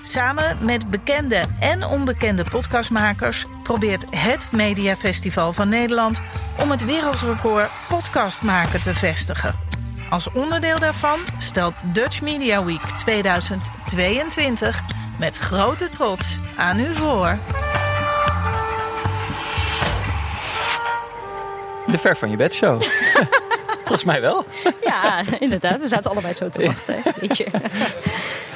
Samen met bekende en onbekende podcastmakers probeert het Mediafestival van Nederland om het wereldrecord podcast maken te vestigen. Als onderdeel daarvan stelt Dutch Media Week 2022 met grote trots aan u voor. De Ver van je bed show. Volgens mij wel. Ja, inderdaad. We zaten allebei zo te wachten. Weet je.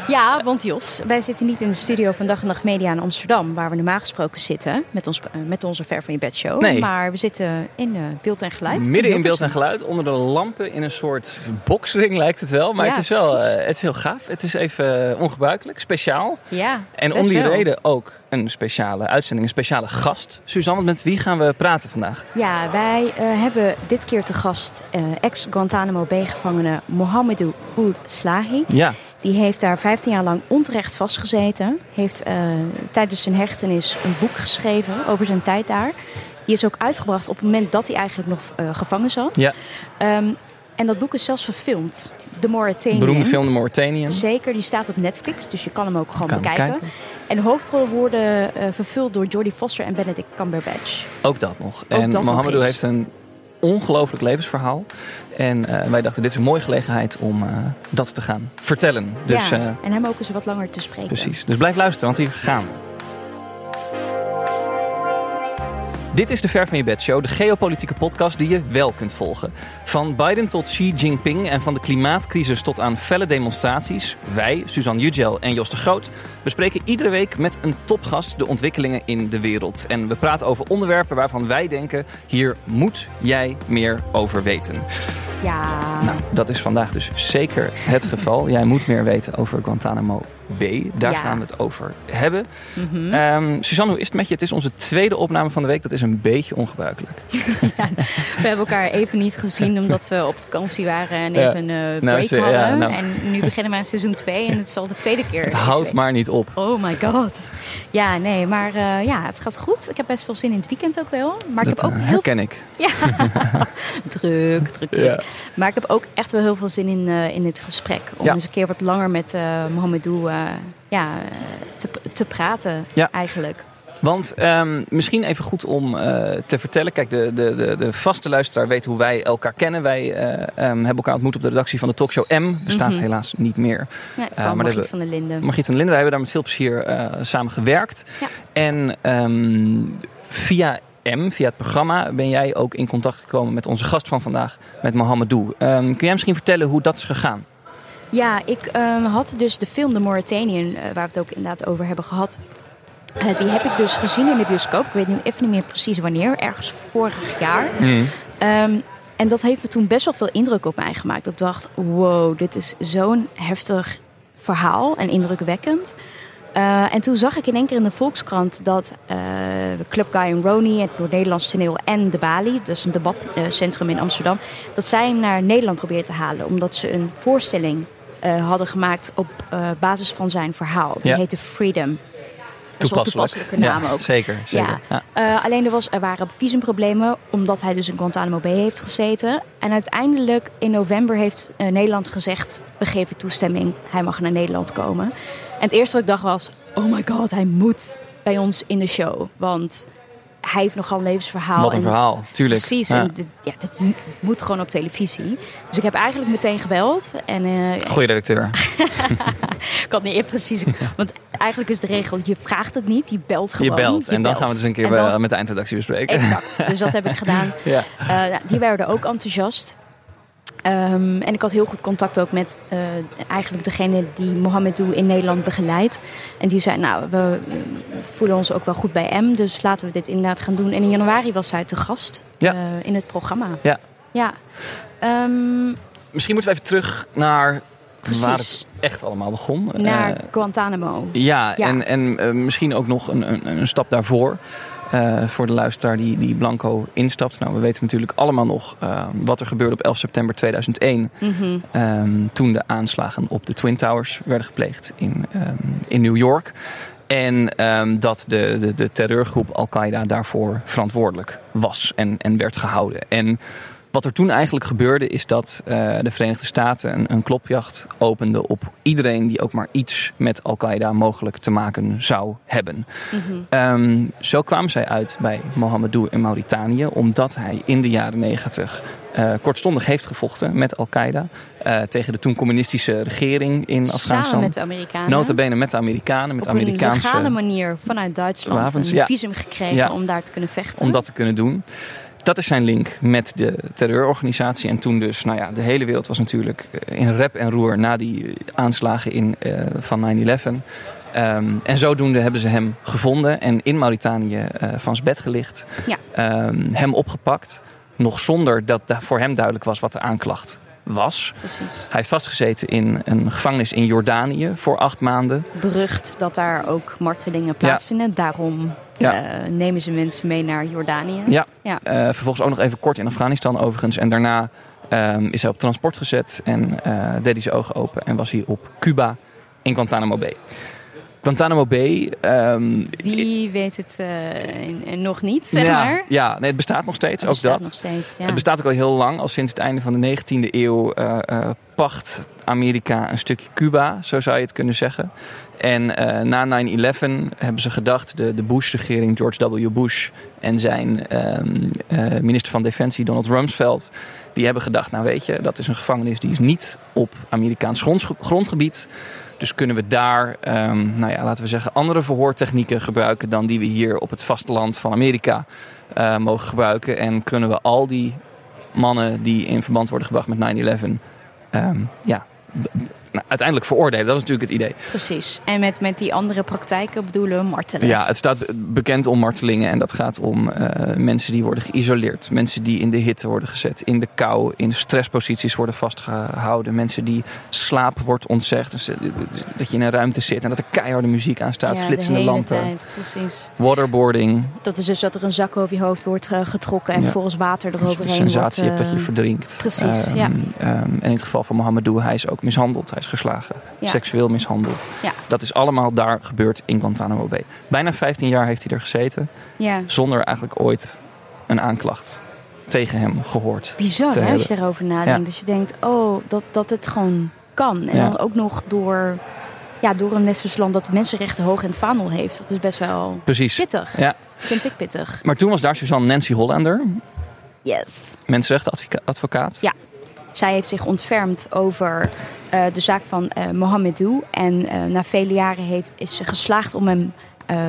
Ja, want Jos, wij zitten niet in de studio van Dag en Nacht Media in Amsterdam, waar we normaal gesproken zitten met, ons, eh, met onze Ver van je bed show. Nee. Maar we zitten in uh, beeld en geluid. Midden in beeld en geluid, onder de lampen in een soort boxring lijkt het wel. Maar Ja, het, is wel, eh, het is heel gaaf. Het is even eh, ongebruikelijk, speciaal. Ja, En om die wel. reden ook een speciale uitzending, een speciale gast. Suzanne, met wie gaan we praten vandaag? Ja, wij eh, hebben dit keer te gast eh, ex-Guantanamo Bay-gevangene Mohamedou Ould Slahi. Ja, Die heeft daar 15 jaar lang onterecht vastgezeten. Heeft eh, tijdens zijn hechtenis een boek geschreven over zijn tijd daar. Die is ook uitgebracht op het moment dat hij eigenlijk nog eh, gevangen zat. Ja. Ehm, en dat boek is zelfs verfilmd. The Mauritanian. beroemde film The Mauritanian. Zeker, die staat op Netflix, dus je kan hem ook gewoon Kan bekijken. kijken. En de hoofdrollen worden eh, vervuld door Jodie Foster en Benedict Cumberbatch. Ook dat nog. Ook en dat Mohamedou heeft een ongelooflijk levensverhaal. En eh, wij dachten, dit is een mooie gelegenheid om eh, dat te gaan vertellen. Dus ja, eh, en hem ook eens wat langer te spreken. Precies. Dus blijf luisteren, want hier gaan we. Dit is de Ver van je bed show, de geopolitieke podcast die je wel kunt volgen. Van Biden tot Xi Jinping en van de klimaatcrisis tot aan felle demonstraties. Wij, Suzanne Jugel en Jos de Groot, bespreken iedere week met een topgast de ontwikkelingen in de wereld. En we praten over onderwerpen waarvan wij denken, hier moet jij meer over weten. Ja, Nou, dat is vandaag dus zeker het geval. Jij moet meer weten over Guantanamo Bay. Daar Ja. gaan we het over hebben. Mhm. Ehm, Suzanne, hoe is het met je? Het is onze tweede opname van de week. Dat is een beetje ongebruikelijk. we hebben elkaar even niet gezien omdat we op vakantie waren en even een Nou, break hadden. nou. En nu beginnen we aan seizoen 2 en het is al de tweede keer. Het houdt week. maar niet op. Oh my god. Ja, nee, maar eh, ja, het gaat goed. Ik heb best veel zin in het weekend ook wel. Maar ik dat heb ook eh, heel herken ik. Ja, druk, druk, druk. Ja. Maar ik heb ook echt wel heel veel zin in, eh, in het gesprek. Om eens een keer wat langer met eh Mohamedou eh, ja, eh, te, te praten Ja. eigenlijk. Want ehm, misschien even goed om eh, te vertellen. Kijk, de, de, de, de vaste luisteraar weet hoe wij elkaar kennen. Wij eh, ehm, hebben elkaar ontmoet op de redactie van de talkshow M. Bestaat Mhm. helaas niet meer. Ja, maar van dat Margriet hebben- van der Linden. Margriet van der Linden, wij hebben daar met veel plezier eh, samen gewerkt. Ja. En ehm, via M, via het programma, ben jij ook in contact gekomen met onze gast van vandaag, met Mohamedou. Ehm, kun jij misschien vertellen hoe dat is gegaan? Ja, ik ehm, had dus de film The Mauritanian, eh, waar we het ook inderdaad over hebben gehad. eh, die heb ik dus gezien in de bioscoop. Ik weet nu even niet meer precies wanneer. Ergens vorig jaar. Ehm, en dat heeft me toen best wel veel indruk op mij gemaakt. Ik dacht, wow, dit is zo'n heftig verhaal en indrukwekkend. Eh, en toen zag ik in één keer in de Volkskrant dat Club Guy en Roni, het Noord-Nederlands toneel en de Bali, dus een debatcentrum in Amsterdam, dat zij hem naar Nederland probeerden te halen. Omdat ze een voorstelling eh, hadden gemaakt op eh, basis van zijn verhaal. Die Ja. heette Freedom. Dat toepasselijke naam ja, ook. Zeker, zeker. Ja. Eh, alleen er, was, er waren visumproblemen, omdat hij dus in Guantanamo Bay heeft gezeten. En uiteindelijk in november heeft Nederland gezegd: we geven toestemming, hij mag naar Nederland komen. En het eerste wat ik dacht was: oh my god, hij moet bij ons in de show. Want hij heeft nogal een levensverhaal. Wat een En- verhaal, tuurlijk. Precies, Ja. en dit, ja, dit, moet- dit moet gewoon op televisie. Dus ik heb eigenlijk meteen gebeld. En eh, Goeie redacteur. ik had niet precies. Want eigenlijk is de regel: je vraagt het niet, je belt gewoon. Je belt. En dan gaan we het eens een keer dan- bij- met de eindredactie bespreken. Exact. Dus dat heb ik gedaan. Ja. Eh, nou, die werden ook enthousiast. Ehm, en ik had heel goed contact ook met eh, eigenlijk degene die Mohamedou in Nederland begeleidt. En die zei, nou, we eh, voelen ons ook wel goed bij M, dus laten we dit inderdaad gaan doen. En in januari was zij te gast Ja. eh, in het programma. Ja. Ja. Ehm, Misschien moeten we even terug naar Precies. waar het echt allemaal begon. naar Guantanamo. Ja, Ja. en, en misschien ook nog een, een, een stap daarvoor. Eh, voor de luisteraar die, die blanco instapt. Nou, we weten natuurlijk allemaal nog eh, wat er gebeurde op 11 september 2001. Mhm. ehm, toen de aanslagen op de Twin Towers werden gepleegd in, ehm, in New York. En ehm, dat de, de, de terreurgroep Al-Qaeda daarvoor verantwoordelijk was en, en werd gehouden. En Wat er toen eigenlijk gebeurde is dat uh, de Verenigde Staten een, een, klopjacht opende op iedereen die ook maar iets met Al-Qaeda mogelijk te maken zou hebben. Mm -hmm. zo kwamen zij uit bij Mohamedou in Mauritanië, omdat hij in de jaren negentig uh, kortstondig heeft gevochten met Al-Qaeda. Uh, tegen de toen communistische regering in Afghanistan. Samen met de Amerikanen. Notabene met de Amerikanen. Met Op Amerikaanse een legale manier vanuit Duitsland wapens, een ja. visum gekregen ja. om daar te kunnen vechten. Om dat te kunnen doen. Dat is zijn link met de terreurorganisatie. En toen dus, nou ja, de hele wereld was natuurlijk eh, in rep en roer na die aanslagen in, uh, van 9-11. Um, en zodoende hebben ze hem gevonden en in Mauritanië uh, van zijn bed gelicht. Ja. Um, hem opgepakt. Nog zonder dat voor hem duidelijk was wat de aanklacht was. Precies. Hij heeft vastgezeten in een gevangenis in Jordanië voor acht maanden. Berucht dat daar ook martelingen plaatsvinden. Ja. Daarom ja. Uh, nemen ze mensen mee naar Jordanië. Ja, ja. Uh, vervolgens ook nog even kort in Afghanistan overigens. En daarna um, is hij op transport gezet en uh, deed hij zijn ogen open en was hij op Cuba in Guantanamo Bay. Guantanamo Bay. Um, Wie weet het uh, nog niet, zeg ja, maar. Ja, nee, het bestaat nog steeds. Het ook dat. Nog steeds, ja. Het bestaat ook al heel lang. Al sinds het einde van de 19e eeuw uh, uh, pacht Amerika een stukje Cuba, zo zou je het kunnen zeggen. En na 9-11 hebben ze gedacht, de, de Bush-regering, George W. Bush en zijn um, minister van Defensie, Donald Rumsfeld, die hebben gedacht, nou weet je, dat is een gevangenis die is niet op Amerikaans grondgebied. Dus kunnen we daar, um, nou ja, laten we zeggen, andere verhoortechnieken gebruiken dan die we hier op het vasteland van Amerika uh, mogen gebruiken. En kunnen we al die mannen die in verband worden gebracht met 9-11, um, ja, nou, uiteindelijk veroordelen. Dat is natuurlijk het idee. Precies. En met, met die andere praktijken bedoelen we martelen. Ja, het staat bekend om martelingen. En dat gaat om uh, mensen die worden geïsoleerd. Mensen die in de hitte worden gezet. In de kou, in stressposities worden vastgehouden. Mensen die slaap wordt ontzegd. Dus, eh, dat je in een ruimte zit en dat er keiharde muziek aan staat. Ja, flitsende de hele lampen. Tijd, precies. Waterboarding. Dat is dus dat er een zak over je hoofd wordt uh, getrokken. En Ja. volgens water Een eroverheen sensatie wordt... hebt dat je eh, verdrinkt. precies, Ehm, ja. ehm, en in het geval van Mohamedou, hij is ook mishandeld. Hij is geslagen. Ja. Seksueel mishandeld. Ja. Dat is allemaal daar gebeurd in Guantanamo Bay. Bijna 15 jaar heeft hij er gezeten. ja. Zonder eigenlijk ooit een aanklacht tegen hem gehoord. Bizar hè, als je daarover nadenkt. Dat je denkt, oh, dat, dat het gewoon kan. En dan ook nog door, ja, door een westers land dat mensenrechten hoog in het vaandel heeft. Dat is best wel Precies. pittig. Ja. Vind ik pittig. Maar toen was daar Suzanne Nancy Hollander, Yes. mensenrechtenadvocaat. Ja. Zij heeft zich ontfermd over eh, de zaak van eh Mohamedou. En eh, na vele jaren heeft, is ze geslaagd om hem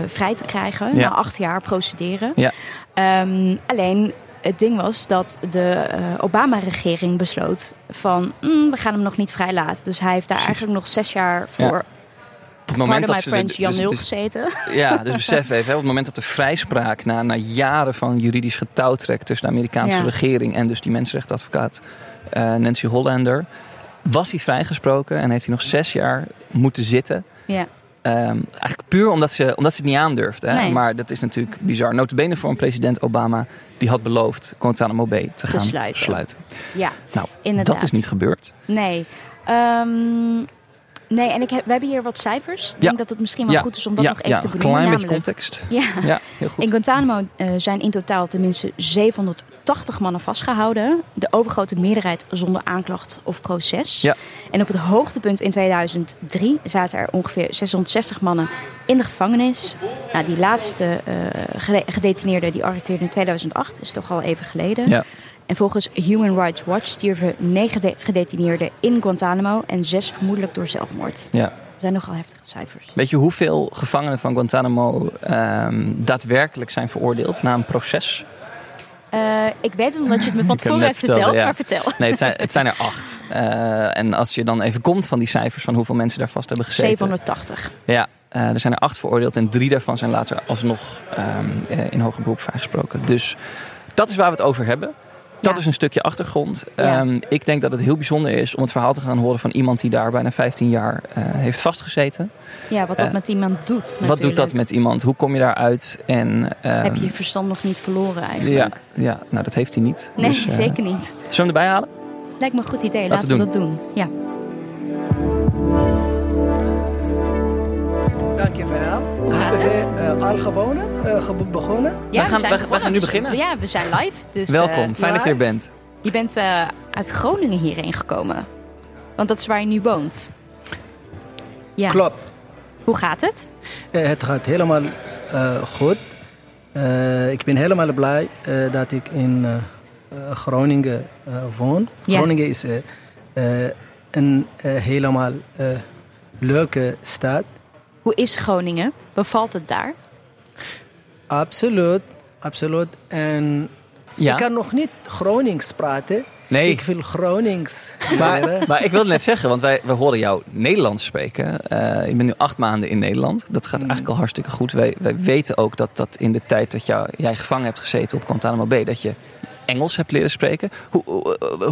vrij te krijgen. Ja. Na acht jaar procederen. Ja. Ehm, alleen het ding was dat de Obama-regering besloot van... "Mm, we gaan hem nog niet vrijlaten. Dus hij heeft daar Precies. eigenlijk nog zes jaar voor... Ja. Op het moment dat ze de- Jan dus- Nul dus- gezeten. Ja, dus besef even, hè, op het moment dat de vrijspraak na, na jaren van juridisch getouwtrek tussen de Amerikaanse Ja. regering en dus die mensenrechtenadvocaat Nancy Hollander, was hij vrijgesproken en heeft hij nog zes jaar moeten zitten. Ja. Ehm, eigenlijk puur omdat ze, omdat ze het niet aandurfde. Hè? Nee. Maar dat is natuurlijk bizar. Notabene voor een president Obama die had beloofd Guantanamo Bay te gaan sluiten. sluiten. ja, Nou, inderdaad. dat is niet gebeurd. Nee. Ehm, nee, en ik heb, we hebben hier wat cijfers. Ik Ja. denk dat het misschien wel ja, goed is om dat ja, nog even ja, te een benoemen. klein beetje context. Ja. Ja, heel goed. In Guantanamo eh, zijn in totaal tenminste 780 mannen vastgehouden. De overgrote meerderheid zonder aanklacht of proces. Ja. En op het hoogtepunt in 2003 zaten er ongeveer 660 mannen in de gevangenis. Nou, die laatste eh, gede- gedetineerde die arriveerde in 2008, is toch al even geleden. Ja. En volgens Human Rights Watch stierven negen de- gedetineerden in Guantanamo en zes vermoedelijk door zelfmoord. Ja. Dat zijn nogal heftige cijfers. Weet je hoeveel gevangenen van Guantanamo ehm, daadwerkelijk zijn veroordeeld na een proces? Eh, ik weet het omdat je het me van tevoren hebt verteld, ja. maar vertel. Nee, het zijn, het zijn er acht. Eh, en als je dan even komt van die cijfers van hoeveel mensen daar vast hebben gezeten. 780. Ja, eh, er zijn er acht veroordeeld en drie daarvan zijn later alsnog ehm, eh, in hoger beroep vrijgesproken. Dus dat is waar we het over hebben. Dat Ja. is een stukje achtergrond. Ja. Ehm, ik denk dat het heel bijzonder is om het verhaal te gaan horen van iemand die daar bijna 15 jaar eh, heeft vastgezeten. Ja, wat dat Eh, met iemand doet. Wat doet dat met iemand? Hoe kom je daaruit? En, ehm, Heb je je verstand nog niet verloren ja, eigenlijk? ja, nou dat heeft hij niet. Nee, Dus, eh, zeker niet. Zullen we hem erbij halen? Lijkt me een goed idee. Laten Laten, we dat doen. Ja. Dankjewel. Hoe gaat het? we eh, al gewonnen, eh, begonnen? ja gaan- wij gaan nu beginnen. Ja, we zijn live. Dus, Welkom, eh, fijn dat je er bent. Je bent uh, uit Groningen hierheen gekomen. Want dat is waar je nu woont. Ja. Klopt. Hoe gaat het? Uh, het gaat helemaal uh, goed. ik ben helemaal blij dat ik in Groningen woon. Ja. Groningen is een helemaal leuke stad. Hoe is Groningen? Bevalt het daar? Absoluut, absoluut. En ja. ik kan nog niet Gronings praten. Nee. Ik wil Gronings maar, maar, ik wilde net zeggen, want wij, we horen jou Nederlands spreken. Uh, je bent nu acht maanden in Nederland. Dat gaat mm. eigenlijk al hartstikke goed. Wij, wij weten ook dat, dat in de tijd dat jou, jij gevangen hebt gezeten op Guantanamo Bay... dat je Engels hebt leren spreken. Hoe,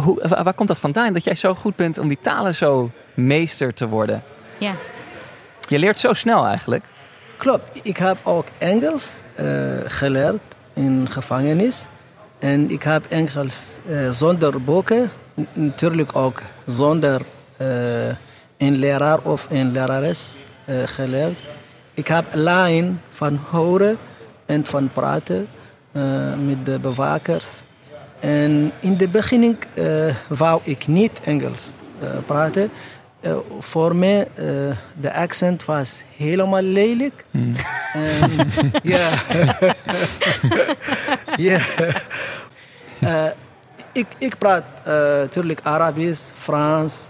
hoe, waar komt dat vandaan? Dat jij zo goed bent om die talen zo meester te worden? Ja. Je leert zo snel eigenlijk. Klopt. Ik heb ook Engels uh, geleerd in gevangenis. En ik heb Engels uh, zonder boeken. Natuurlijk ook zonder uh, een leraar of een lerares geleerd. Ik heb lijn van horen en van praten met de bewakers. En in de beginning wou ik niet Engels praten. Uh, voor mij, uh, de accent was helemaal lelijk. Mm. Ja. ja. Uh, ik, ik praat natuurlijk Arabisch, Frans,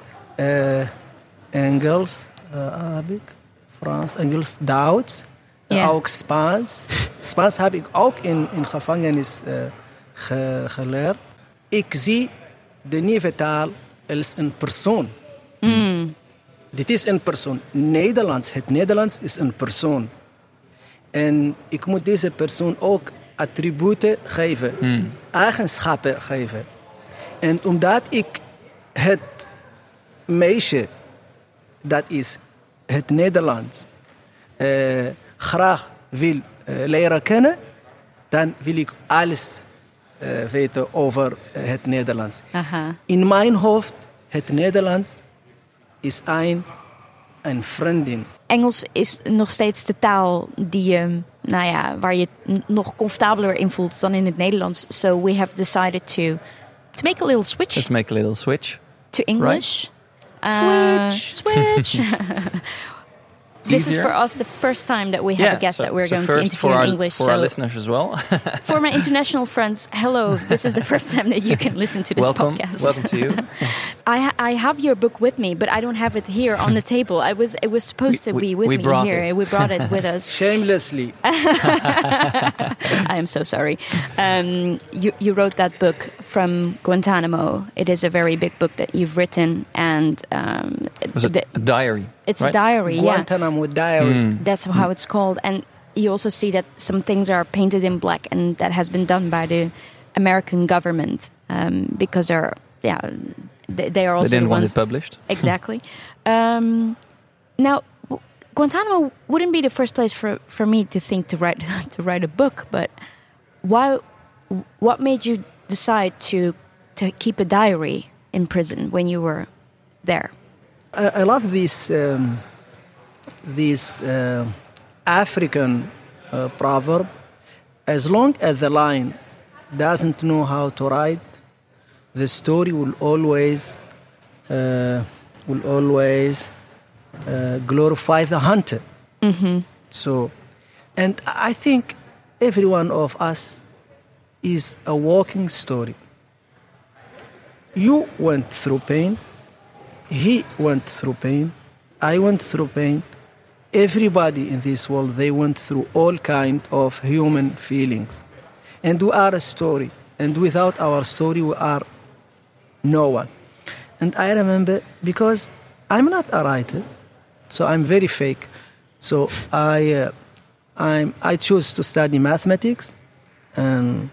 Engels, Arabisch, Frans, Engels, Duits. Yeah. Ook Spaans. Spaans heb ik ook in, in gevangenis ge, geleerd. Ik zie de nieuwe taal als een persoon. Mm. Dit is een persoon. Nederlands, het Nederlands is een persoon. En ik moet deze persoon ook attributen geven, mm. eigenschappen geven. En omdat ik het meisje, dat is het Nederlands, uh, graag wil uh, leren kennen, dan wil ik alles uh, weten over het Nederlands. Aha. In mijn hoofd, het Nederlands is een, een vriendin. Engels is nog steeds de taal die je, nou ja, waar je nog comfortabeler in voelt dan in het Nederlands. So we have decided to, to make a little switch. Let's make a little switch. To English. Right. Uh, switch. Switch. This is for us the first time that we have yeah, a guest so, that we're so going to interview our, in English. For so our listeners as well. for my international friends, hello. This is the first time that you can listen to this welcome, podcast. Welcome to you. I, I have your book with me, but I don't have it here on the table. I was it was supposed we, to be with we me here. It. We brought it with us. Shamelessly. I am so sorry. Um, you you wrote that book from Guantanamo. It is a very big book that you've written, and um, was it a diary? It's right? a diary. Guantanamo yeah. diary. Mm. That's how it's called, and you also see that some things are painted in black, and that has been done by the American government um, because they're yeah they, they are also they didn't the want it published exactly. um, now Guantanamo wouldn't be the first place for, for me to think to write to write a book, but why? What made you decide to to keep a diary in prison when you were there? I, I love this um, this uh, African uh, proverb. As long as the lion doesn't know how to write, the story will always uh, will always uh, glorify the hunter. Mm-hmm. So, and I think every one of us is a walking story. You went through pain he went through pain. I went through pain. Everybody in this world, they went through all kind of human feelings. And we are a story. And without our story, we are no one. And I remember, because I'm not a writer, so I'm very fake. So I, uh, I'm, I chose to study mathematics. And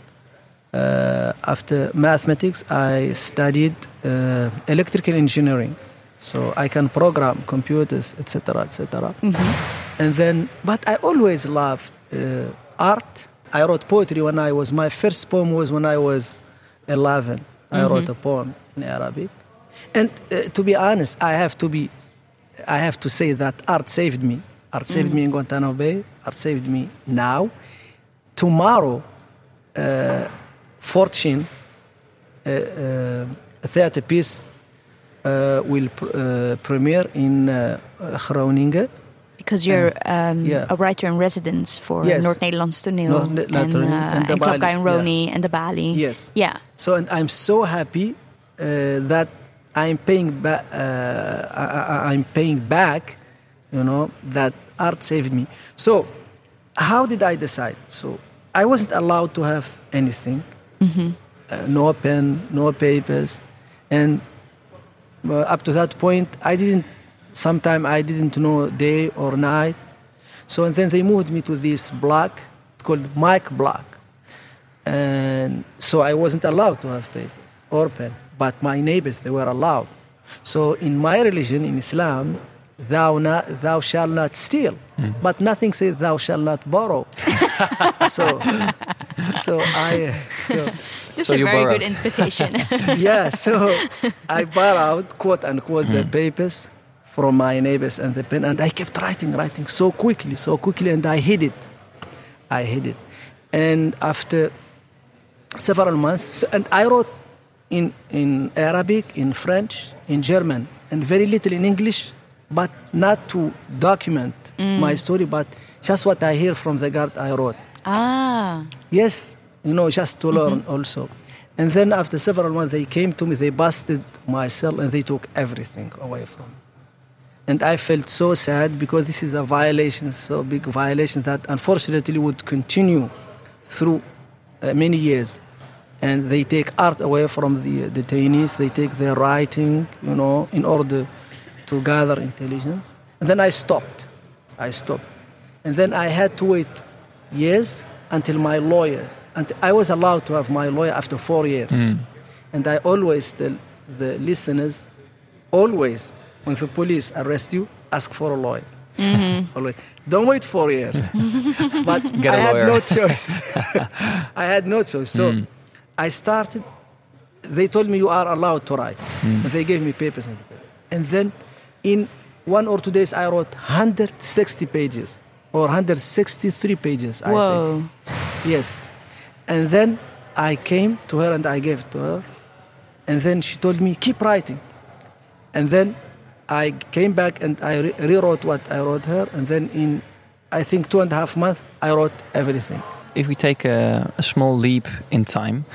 uh, after mathematics, I studied uh, electrical engineering. So I can program computers, etc., etc. Mm-hmm. And then, but I always loved uh, art. I wrote poetry when I was, my first poem was when I was 11. Mm-hmm. I wrote a poem in Arabic. And uh, to be honest, I have to be, I have to say that art saved me. Art saved mm-hmm. me in Guantanamo Bay. Art saved me now. Tomorrow, uh, fortune a, a theater piece uh, will pr- uh, premiere in uh, Groningen. Because you're um, yeah. a writer in residence for Yes. Noord-Nederlands toneel toneel uh, en Klapka Bali, in Roni en de Balie. Yes. Yeah. So, and I'm so happy uh, that I'm paying back. Uh, I, I'm paying back. You know that art saved me. So, how did I decide? So, I wasn't allowed to have anything. Uh, no pen, no papers, and uh, up to that point, I didn't. Sometime I didn't know day or night. So, and then they moved me to this block called Mike Block and so I wasn't allowed to have papers or pen. But my neighbors, they were allowed. So in my religion, in Islam, thou not, thou shalt not steal, but nothing says thou shalt not borrow. so, so I, so This So is a you very borrowed. good invitation. yeah, so I borrowed quote unquote the mm. papers from my neighbors and the pen, and I kept writing, writing so quickly, so quickly, and I hid it. I hid it, and after several months, and I wrote in in Arabic, in French, in German, and very little in English, but not to document mm. my story, but just what I hear from the guard I wrote. ah. Yes, you know, just to learn also. And then after several months, they came to me, they busted my cell, and they took everything away from me. And I felt so sad because this is a violation, so big violation that unfortunately would continue through uh, many years. And they take art away from the detainees, they take their writing, you know, in order to gather intelligence. And then I stopped. I stopped. And then I had to wait years until my lawyers, and I was allowed to have my lawyer after four years. Hmm. And I always tell the listeners, always, when the police arrest you, ask for a lawyer. Mm-hmm. Always. Don't wait four years. but Get a I had no choice. I had no choice. So hmm. I started. They told me you are allowed to write. Hmm. And they gave me papers and and then in one or two days I wrote 160 pages or 163 pages. I think. Whoa. Yes. And then I came to her and I gave it to her. And then she told me, keep writing. And then I came back and I re- rewrote what I wrote her. And then in, I think, two and a half months, I wrote everything. If we take a, a small leap in time,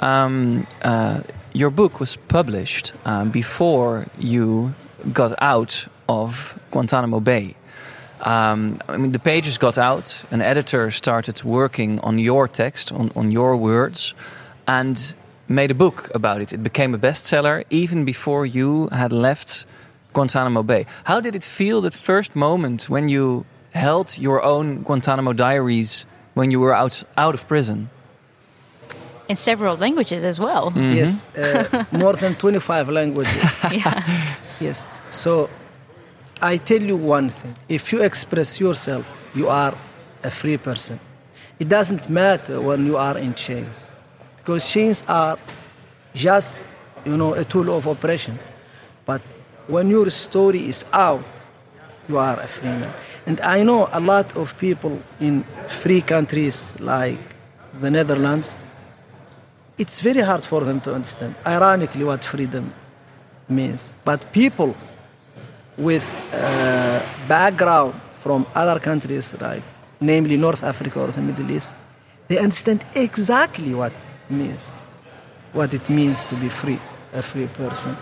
um, uh, your book was published uh, before you got out of Guantanamo Bay. Um, I mean, the pages got out, an editor started working on your text, on, on your words, and made a book about it. It became a bestseller even before you had left Guantanamo Bay. How did it feel that first moment when you held your own Guantanamo diaries when you were out, out of prison? In several languages as well. Yes, uh, more than 25 languages. Yeah. Yes. So I tell you one thing if you express yourself, you are a free person. It doesn't matter when you are in chains, because chains are just, you know, a tool of oppression. But when your story is out, you are a free man. And I know a lot of people in free countries like the Netherlands, it's very hard for them to understand, ironically, what freedom means. But people with uh, background from other countries, like namely North Africa or the Middle East, they understand exactly what means, what it means to be free, a free person.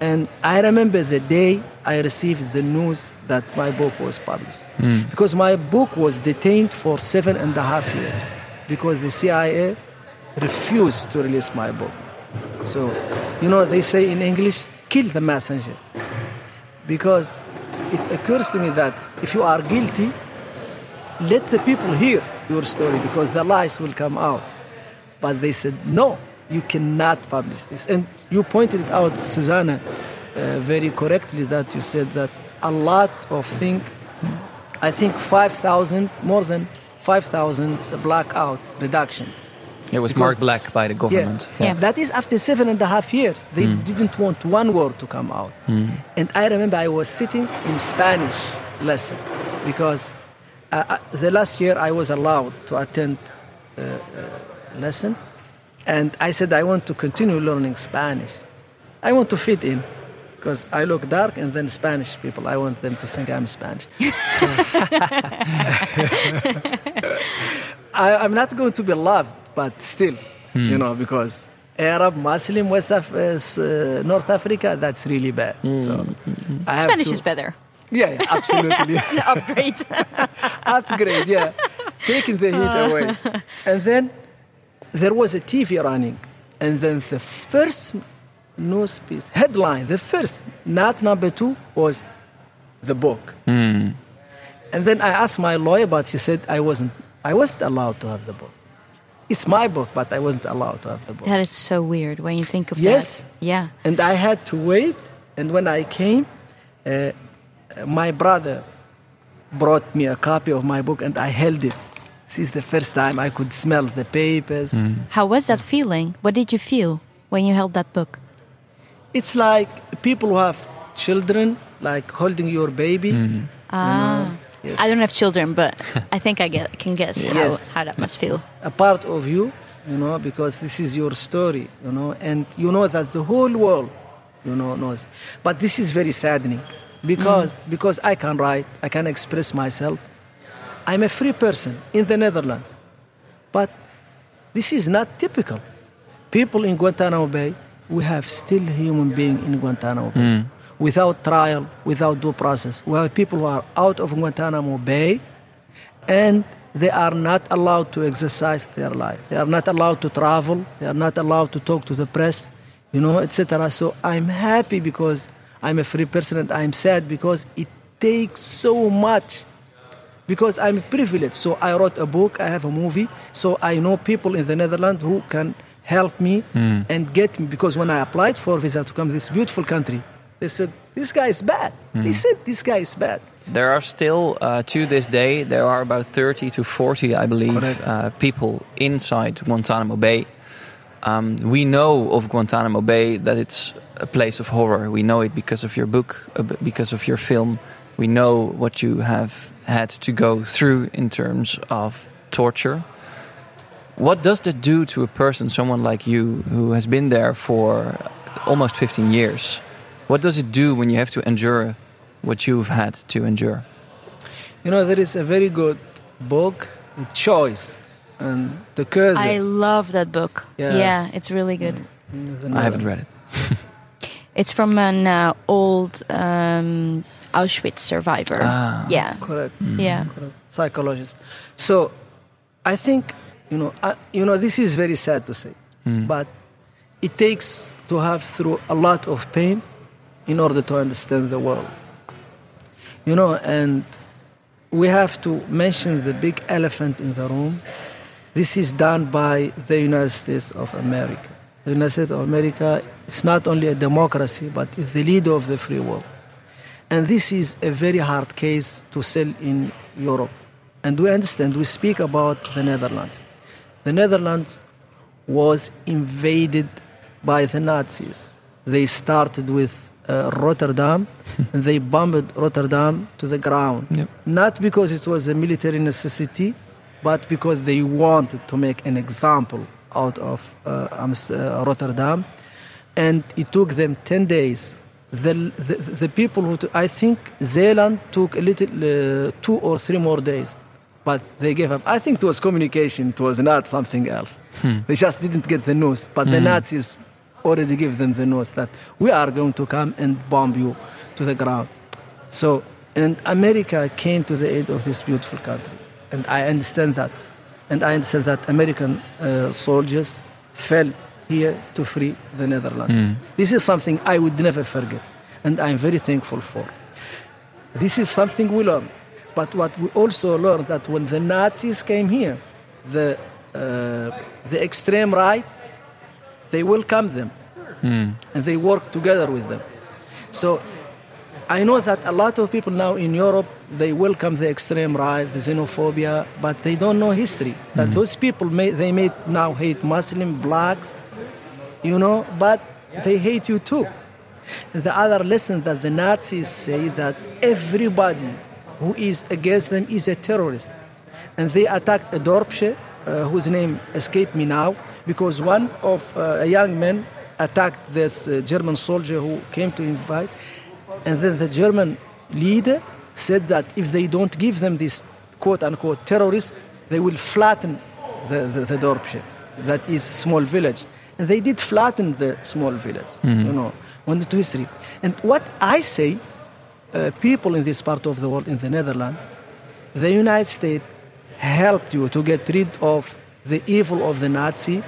And I remember the day I received the news that my book was published, because my book was detained for seven and a half years, because the CIA refused to release my book. So, you know, they say in English, kill the messenger. Because it occurs to me that if you are guilty, let the people hear your story because the lies will come out. But they said, no, you cannot publish this. And you pointed it out, Susanna, uh, very correctly that you said that a lot of things, I think 5,000, more than 5,000 blackout redaction. It was Because- marked black by the government. Yeah. That is after seven and a half years. They didn't want one word to come out. And I remember I was sitting in Spanish lesson because uh, uh, the last year I was allowed to attend uh, uh, lesson. And I said, I want to continue learning Spanish. I want to fit in because I look dark and then Spanish people, I want them to think I'm Spanish. So, I, I'm not going to be loved, but still, you hmm. know, because Arab, Muslim, West Af- uh, uh, North Africa, that's really bad. Hmm. So hmm. I have Spanish to- is better. Yeah, yeah, absolutely. Upgrade. upgrade, yeah, taking the heat uh. away. And then there was a TV running, and then the first news piece, headline, the first, not number two, was the book. And then I asked my lawyer, but he said I wasn't, I wasn't allowed to have the book. It's my book, but I wasn't allowed to have the book. that is so weird when you think of Yes. that. Yes. Yeah. and I had to wait. And when I came, uh, my brother brought me a copy of my book, and I held it. This is the first time I could smell the papers. How was that feeling? What did you feel when you held that book? It's like people who have children, like holding your baby. Ah. Yes. I don't have children, but I think I get, can guess Yes. how, how that must feel. a part of you, you know, because this is your story, you know, and you know that the whole world, you know, knows. But this is very saddening because mm. because I can write, I can express myself. I'm a free person in the Netherlands, but this is not typical. People in Guantanamo Bay, we have still human being in Guantanamo Bay. Mm. Without trial, without due process. We have people who are out of Guantanamo Bay and they are not allowed to exercise their life. They are not allowed to travel. They are not allowed to talk to the press, you know, etc. So I'm happy because I'm a free person, and I'm sad because it takes so much. Because I'm privileged, so I wrote a book, I have a movie, so I know people in the Netherlands who can help me hmm. and get me. Because when I applied for visa to come to this beautiful country, they said this guy is bad. They said this guy is bad. There are still, uh, to this day, there are about 30 to 40, I believe, uh, people inside Guantanamo Bay. Um, we know of Guantanamo Bay that it's a place of horror. We know it because of your book, uh, because of your film. We know what you have had to go through in terms of torture. What does that do to a person, someone like you, who has been there for almost 15 years? What does it do when you have to endure what you've had to endure? You know, there is a very good book, Choice, and the curse. I love that book. Yeah. Yeah, it's really good. I haven't read it. It's from an uh, old um, Auschwitz survivor. Ah. Yeah. Correct. Yeah. correct. Psychologist. So, I think you know, I, you know, this is very sad to say, but it takes to have through a lot of pain in order to understand the world. You know, and we have to mention the big elephant in the room. This is done by the United States of America. The United States of America is not only a democracy, but is the leader of the free world. And this is a very hard case to sell in Europe. And we understand, we speak about the Netherlands. The Netherlands was invaded by the Nazis. They started with uh, Rotterdam and they bombed Rotterdam to the ground. Yep. Not because it was a military necessity, but because they wanted to make an example out of uh, uh, Rotterdam. And it took them 10 days. The, the, the people who, I think Zeeland took a little, uh, two or three more days, but they gave up. I think it was communication, it was not something else. They just didn't get the news. But the Nazis already give them the news that we are going to come and bomb you to the ground. So, and America came to the aid of this beautiful country. And I understand that. And I understand that American uh, soldiers fell here to free the Netherlands. This is something I would never forget. And I'm very thankful for. This is something we learned. But what we also learned that when the Nazis came here, the, uh, the extreme right, they welcome them and they work together with them. So I know that a lot of people now in Europe they welcome the extreme right, the xenophobia, but they don't know history. That those people may they may now hate Muslim, blacks, you know, but they hate you too. The other lesson that the Nazis say that everybody who is against them is a terrorist, and they attacked a Dorpsche, uh, whose name escaped me now, because one of uh, a young man attacked this uh, German soldier who came to invite, and then the German leader said that if they don't give them this quote unquote terrorists, they will flatten the, the, the Dorpsche, that is small village. And they did flatten the small village, you know, went into history. And what I say, uh, people in this part of the world, in the Netherlands, the United States helped you to get rid of the evil of the Nazi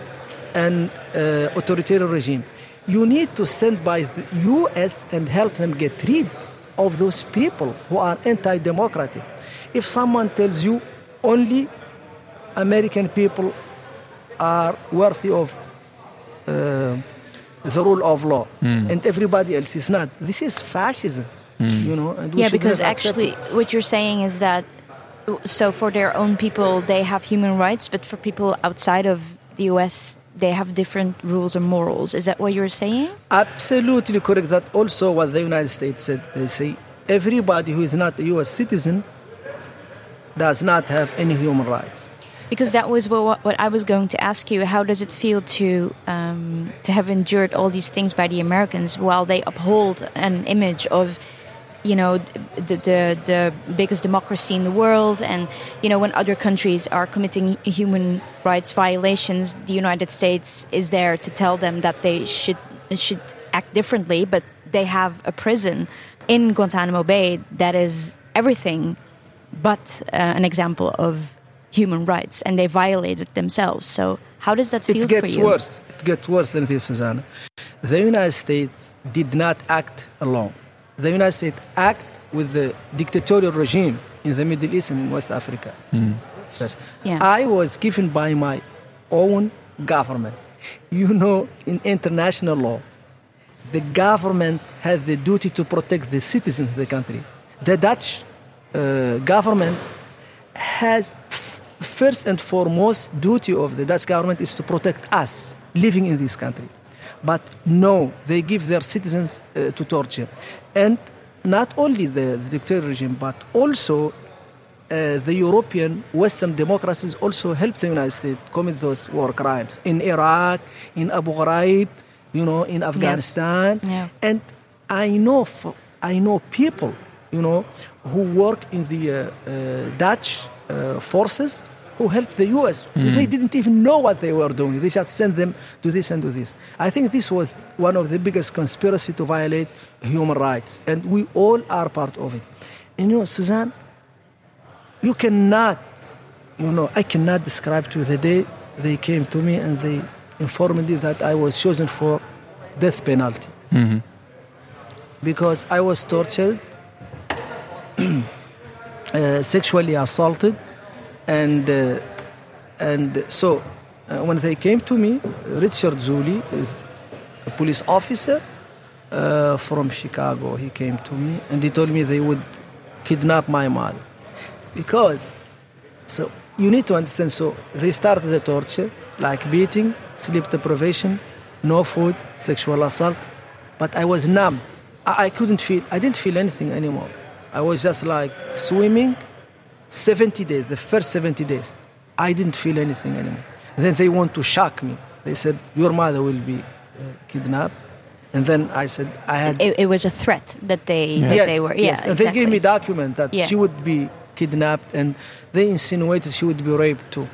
and uh, authoritarian regime. You need to stand by the U.S. and help them get rid of those people who are anti-democratic. If someone tells you only American people are worthy of uh, the rule of law and everybody else is not, this is fascism. You know, and we yeah, should because actually, it. what you're saying is that so for their own people, they have human rights, but for people outside of the US, they have different rules and morals. Is that what you're saying? Absolutely correct. That also what the United States said. They say everybody who is not a U.S. citizen does not have any human rights. Because that was what, what I was going to ask you. How does it feel to um, to have endured all these things by the Americans while they uphold an image of, you know, the the, the biggest democracy in the world, and you know when other countries are committing human rights violations, the United States is there to tell them that they should should act differently, but they have a prison in Guantanamo Bay that is everything but uh, an example of human rights, and they violate it themselves. So, how does that feel It gets for you? worse. It gets worse than this, Susanna. The United States did not act alone. The United States act with the dictatorial regime in the Middle East and West Africa. First. Yeah. I was given by my own government. You know, in international law, the government has the duty to protect the citizens of the country. The Dutch uh, government has f- first and foremost duty of the Dutch government is to protect us living in this country. But no, they give their citizens uh, to torture. And not only the, the dictator regime, but also uh, the European Western democracies also help the United States commit those war crimes in Iraq, in Abu Ghraib, you know, in Afghanistan. Yes. Yeah. And I know, f- I know people, you know, who work in the uh, uh, Dutch uh, forces who helped the U.S. They didn't even know what they were doing. They just sent them to this and to this. I think this was one of the biggest conspiracy to violate human rights, and we all are part of it. And you know, Suzanne, you cannot, you know, I cannot describe to you the day they came to me and they informed me that I was chosen for death penalty because I was tortured, uh, sexually assaulted, and uh, and so uh, when they came to me, Richard Zuley is a police officer uh, from Chicago. He came to me and he told me they would kidnap my mother because so you need to understand. So they started the torture, like beating, sleep deprivation, no food, sexual assault. But I was numb. I, I couldn't feel. I didn't feel anything anymore. I was just like swimming. 70 days, the first 70 days, I didn't feel anything anymore. then they want to shock me. They said, Your mother will be uh, kidnapped. And then I said, I had. It, it was a threat that they that yes, they were. Yeah, yes. And they gave me exactly. document that Yeah. she would be kidnapped and they insinuated she would be raped too.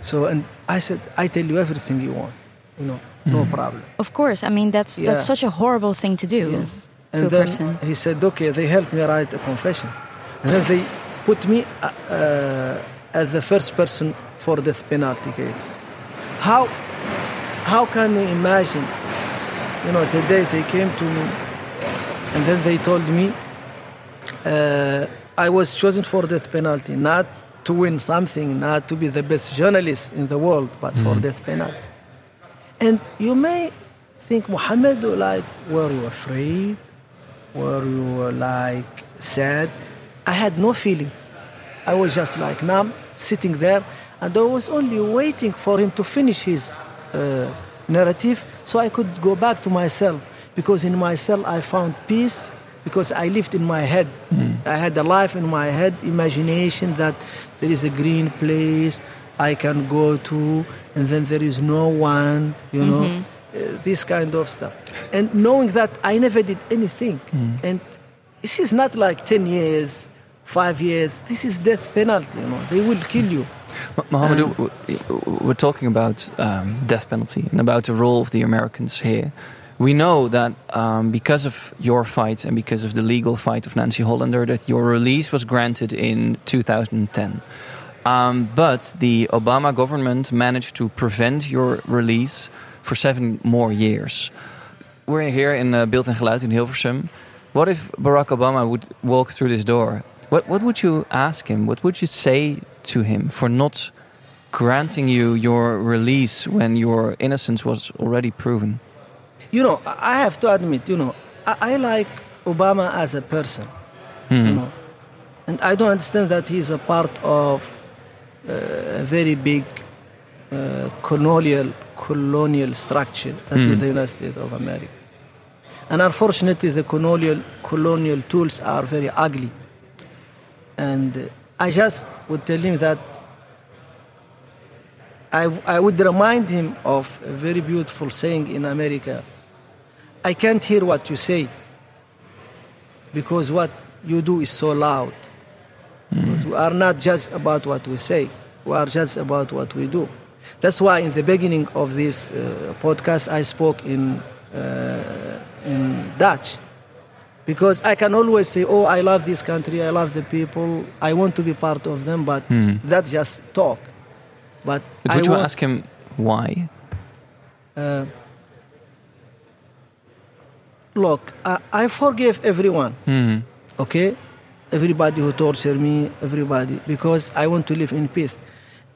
So, and I said, I tell you everything you want, you know, no problem. Of course, I mean that's Yeah. that's such a horrible thing to do Yes. to And a then person. he said, okay, they helped me write a confession. And then they put me uh, uh, as the first person for death penalty case. How, how can you imagine, you know, the day they came to me and then they told me uh, I was chosen for death penalty, not to win something, not to be the best journalist in the world, but for death penalty. And you may think, Muhammad, like, were you afraid? Were you like sad? I had no feeling. I was just like numb, sitting there, and I was only waiting for him to finish his uh, narrative so I could go back to my cell. Because in my cell I found peace because I lived in my head. I had a life in my head, imagination that there is a green place, I can go to, and then there is no one, you know, uh, this kind of stuff. And knowing that I never did anything, and this is not like 10 years, five years, this is death penalty, you know, they will kill you. Mohammed, we're talking about um, death penalty and about the role of the Americans here. We know that um, because of your fight and because of the legal fight of Nancy Hollander, that your release was granted in 2010. Um, but the Obama government managed to prevent your release for seven more years. We're here in uh, Beeld en Geluid in Hilversum. What if Barack Obama would walk through this door? What, what would you ask him? What would you say to him for not granting you your release when your innocence was already proven? You know, I have to admit, you know, I, I like Obama as a person, you know, and I don't understand that he's a part of uh, a very big uh, colonial colonial structure that is the United States of America. And unfortunately, the colonial colonial tools are very ugly. And I just would tell him that I, I would remind him of a very beautiful saying in America I can't hear what you say because what you do is so loud. Because we are not judged about what we say, we are judged about what we do. That's why in the beginning of this uh, podcast I spoke in, uh, in Dutch. Because I can always say, oh, I love this country, I love the people, I want to be part of them, but that's just talk. But, But I would you want, ask him why? uh, look, I, I forgive everyone, Hmm. okay? Everybody who tortured me, everybody, because I want to live in peace.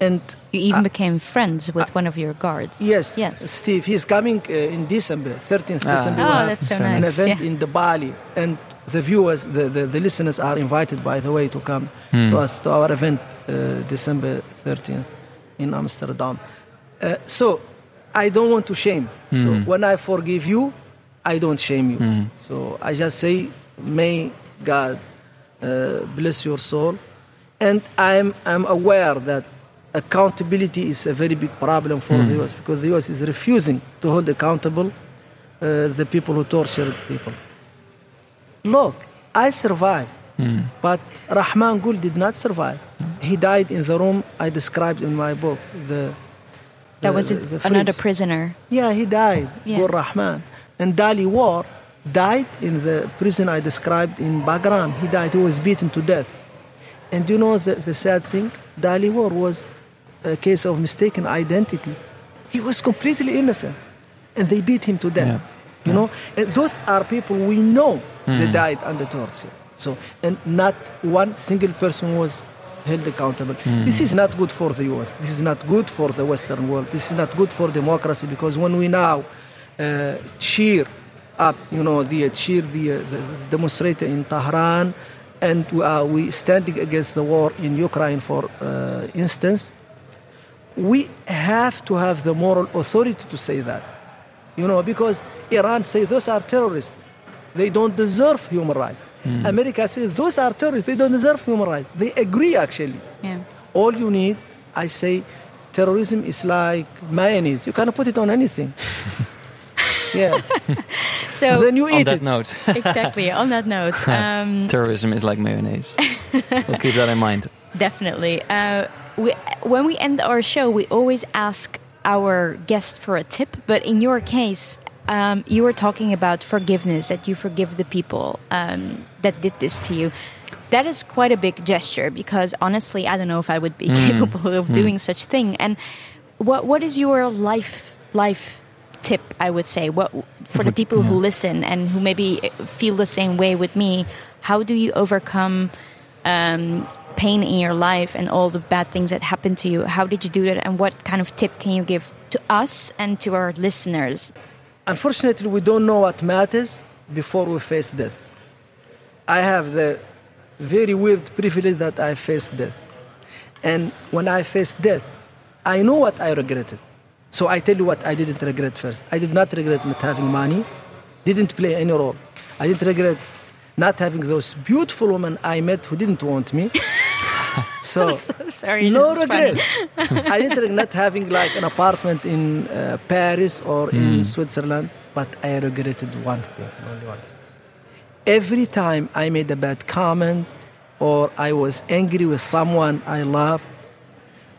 And You even became friends with one of your guards. yes, Yes. Steve, he's coming uh, in December, 13th Ah. December. Oh, that's so So an event Yeah. in the Balie, and the viewers, the, the, the listeners are invited, by the way, to come to us to our event uh, December 13th in Amsterdam. Uh, so I don't want to shame. So when I forgive you, I don't shame you. So I just say, may God uh, bless your soul, and I'm I'm aware that accountability is a very big problem for the US because the US is refusing to hold accountable uh, the people who tortured people. Look, I survived, but Rahman Gul did not survive. He died in the room I described in my book. The, That the- was the- a, the another prisoner. Yeah, he died. Yeah. Gul Rahman. And Dilawar died in the prison I described in Bagram. He died. He was beaten to death. And you know the, the sad thing? Dilawar was a case of mistaken identity. He was completely innocent. And they beat him to death. Yeah. You know? And those are people we know they died under torture. So, and not one single person was held accountable. This is not good for the US. This is not good for the Western world. This is not good for democracy because when we now uh, cheer up, you know, the cheer the, uh, the demonstrator in Tehran, and we are we standing against the war in Ukraine, for uh, instance, we have to have the moral authority to say that, you know, because Iran say those are terrorists. They don't deserve human rights. America says those are terrorists. They don't deserve human rights. They agree actually. Yeah. All you need, I say, terrorism is like mayonnaise. You can put it on anything. yeah. So then you On eat that it. note, exactly. On that note, um, terrorism is like mayonnaise. we'll keep that in mind. definitely. Uh, we, when we end our show, we always ask our guest for a tip. But in your case, um, you were talking about forgiveness, that you forgive the people um, that did this to you. That is quite a big gesture because honestly, I don't know if I would be capable of doing such thing. And what what is your life life tip? I would say what for the people who listen and who maybe feel the same way with me. How do you overcome um, pain in your life and all the bad things that happened to you? How did you do that? And what kind of tip can you give to us and to our listeners? Unfortunately, we don't know what matters before we face death. I have the very weird privilege that I faced death. And when I faced death, I know what I regretted. So I tell you what I didn't regret first. I did not regret not having money, didn't play any role. I didn't regret not having those beautiful women I met who didn't want me. So so sorry. no this regret. I didn't regret having like an apartment in uh, Paris or in Switzerland, but I regretted one thing, only one. Every time I made a bad comment, or I was angry with someone I love,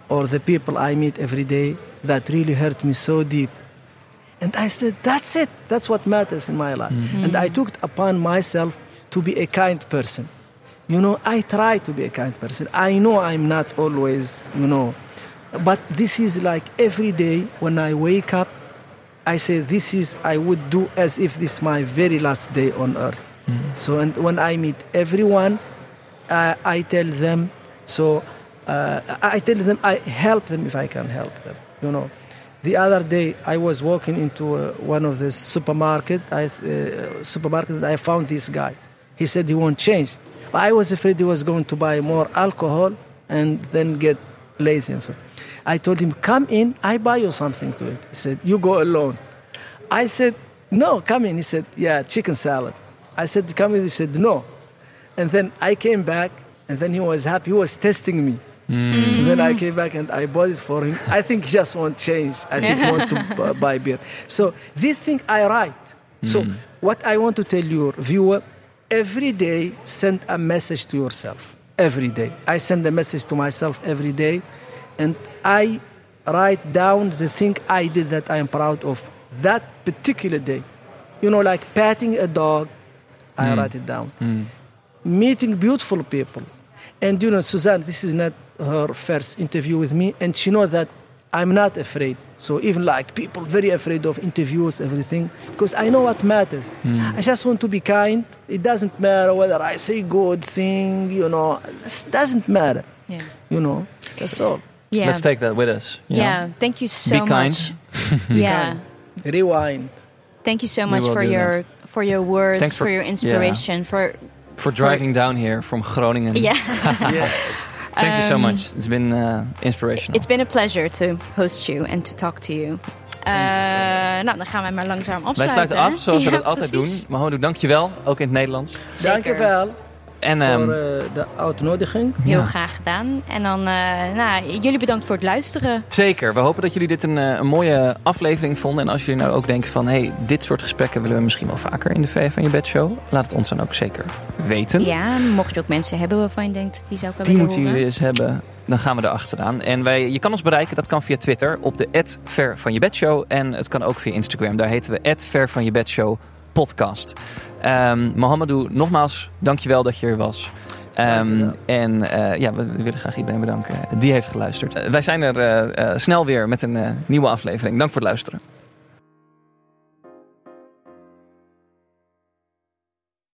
or the people I meet every day, that really hurt me so deep. And I said, that's it. That's what matters in my life. And I took it upon myself to be a kind person. You know, I try to be a kind person. I know I'm not always, you know, but this is like every day when I wake up, I say, this is, I would do as if this is my very last day on earth. So, and when I meet everyone, uh, I tell them, so uh, I tell them, I help them if I can help them, you know. The other day, I was walking into uh, one of the supermarket. I, uh, supermarket. I found this guy. He said he won't change. I was afraid he was going to buy more alcohol and then get lazy and so. I told him, "Come in. I buy you something to eat." He said, "You go alone." I said, "No, come in." He said, "Yeah, chicken salad." I said, "Come in." He said, "No." And then I came back, and then he was happy. He was testing me. Mm. And then I came back and I bought it for him. I think he just won't change. I think he want to buy beer. So this thing I write. So mm. what I want to tell your viewer, every day send a message to yourself. Every day. I send a message to myself every day. And I write down the thing I did that I am proud of that particular day. You know, like patting a dog, I hmm. write it down hmm. meeting beautiful people. And you know, Suzanne, this is not her first interview with me, and she knows that I'm not afraid. So even like people very afraid of interviews, everything, because I know what matters. Hmm. I just want to be kind. It doesn't matter whether I say good thing, you know, it doesn't matter. Yeah. You know, that's all. Yeah. Let's take that with us. you know? yeah. Thank you so much. Be kind. much. yeah. Rewind. Thank you so much for do your for your words, for, for- your inspiration, for For driving down here from Groningen. yeah. yes. Thank you so Um, much. It's been uh, inspirational. It's been a pleasure to host you and to talk to you. Uh, nou, dan gaan wij maar langzaam Wij afsluiten. sluiten af zoals we dat altijd precies. doen. Mahoudou, dankjewel. Ook in het Nederlands. Zeker. Dankjewel En voor ehm, uh, de uitnodiging. Heel Ja. graag gedaan. En dan, uh, nou, jullie bedankt voor het luisteren. zeker. We hopen dat jullie dit een, eh, een mooie aflevering vonden. En als jullie nou ook denken van... hey, dit soort gesprekken willen we misschien wel vaker in de VF van je bed show. Laat het ons dan ook zeker weten. Ja, mocht je ook mensen hebben waarvan je denkt, die zou ik wel Die moeten jullie eens hebben. Dan gaan we erachteraan. En wij, je kan ons bereiken, dat kan via Twitter op de Ver van je bedshow. En het kan ook via Instagram. Daar heten we Ver van je bedshow podcast. Ehm Mohamedou, nogmaals, dankjewel dat je er was. Ehm, en eh, ja, we, willen graag iedereen bedanken die heeft geluisterd. Eh, wij zijn er eh, snel weer met een nieuwe aflevering. Dank voor het luisteren.